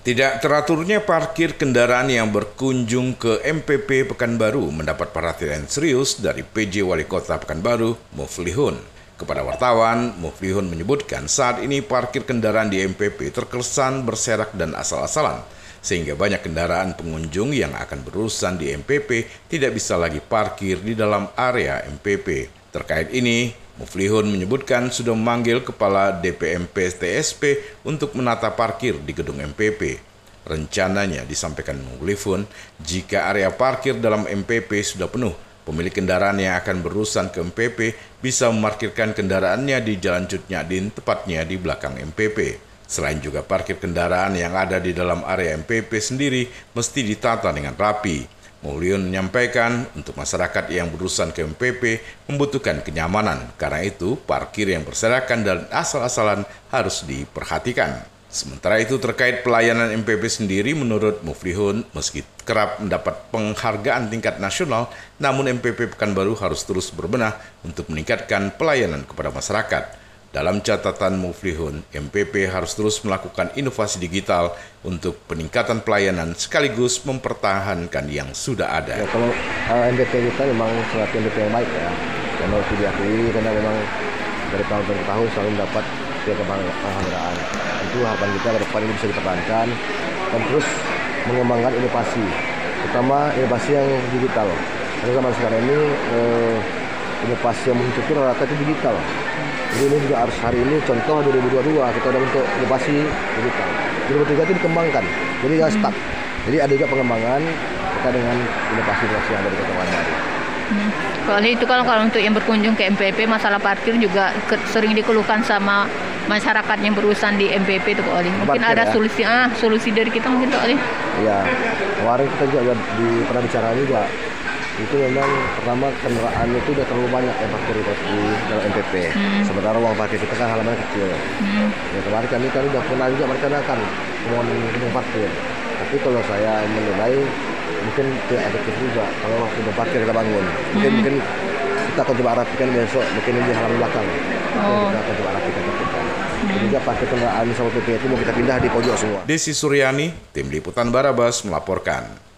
Tidak teraturnya parkir kendaraan yang berkunjung ke MPP Pekanbaru mendapat perhatian serius dari PJ Wali Kota Pekanbaru, Muflihun. Kepada wartawan, Muflihun menyebutkan saat ini parkir kendaraan di MPP terkesan berserak dan asal-asalan, sehingga banyak kendaraan pengunjung yang akan berurusan di MPP tidak bisa lagi parkir di dalam area MPP. Terkait ini, Muflihun menyebutkan sudah memanggil Kepala DPMP TSP untuk menata parkir di gedung MPP. Rencananya disampaikan Muflihun, jika area parkir dalam MPP sudah penuh, pemilik kendaraan yang akan berurusan ke MPP bisa memarkirkan kendaraannya di Jalan Cut Nyadin, tepatnya di belakang MPP. Selain juga parkir kendaraan yang ada di dalam area MPP sendiri mesti ditata dengan rapi. Mulyun menyampaikan untuk masyarakat yang berurusan ke MPP membutuhkan kenyamanan. Karena itu, parkir yang berserakan dan asal-asalan harus diperhatikan. Sementara itu terkait pelayanan MPP sendiri menurut Muflihun meski kerap mendapat penghargaan tingkat nasional namun MPP Pekanbaru harus terus berbenah untuk meningkatkan pelayanan kepada masyarakat. Dalam catatan Muflihun, MPP harus terus melakukan inovasi digital untuk peningkatan pelayanan sekaligus mempertahankan yang sudah ada. Ya, kalau uh, eh, MPP kita memang suatu MPP yang baik ya, karena harus diakui karena memang dari tahun ke tahun selalu mendapat penghargaan. Itu harapan kita ke depan ini bisa dipertahankan dan terus mengembangkan inovasi, terutama inovasi yang digital. Karena sekarang ini eh, inovasi yang muncul itu rata-rata digital. Jadi ini juga harus hari ini contoh 2022 kita udah untuk inovasi digital. 2023 itu dikembangkan, jadi nggak stuck. Jadi ada juga pengembangan kita dengan inovasi-inovasi yang ada di Kota Bandar. Hmm. Kalau itu kalau kalau untuk yang berkunjung ke MPP masalah parkir juga ke, sering dikeluhkan sama masyarakat yang berurusan di MPP itu Pak Oli. Mungkin parkir, ada ya? solusi ah solusi dari kita mungkin Pak Oli. Iya. Kemarin kita juga di pernah bicara juga itu memang pertama kendaraan itu udah terlalu banyak yang parkir di, dalam MPP. Hmm. Sementara uang parkir kita kan halaman kecil. Hmm. Ya kemarin kami kan udah pernah juga merencanakan mau gedung parkir. Tapi kalau saya menilai mungkin tidak efektif juga kalau gedung parkir kita bangun. Mungkin hmm. mungkin kita akan coba rapikan besok mungkin di halaman belakang. Oh. Kita akan coba rapikan. Hmm. Juga parkir kendaraan sama PP itu mau kita pindah di pojok semua. Desi Suryani, Tim Liputan Barabas melaporkan.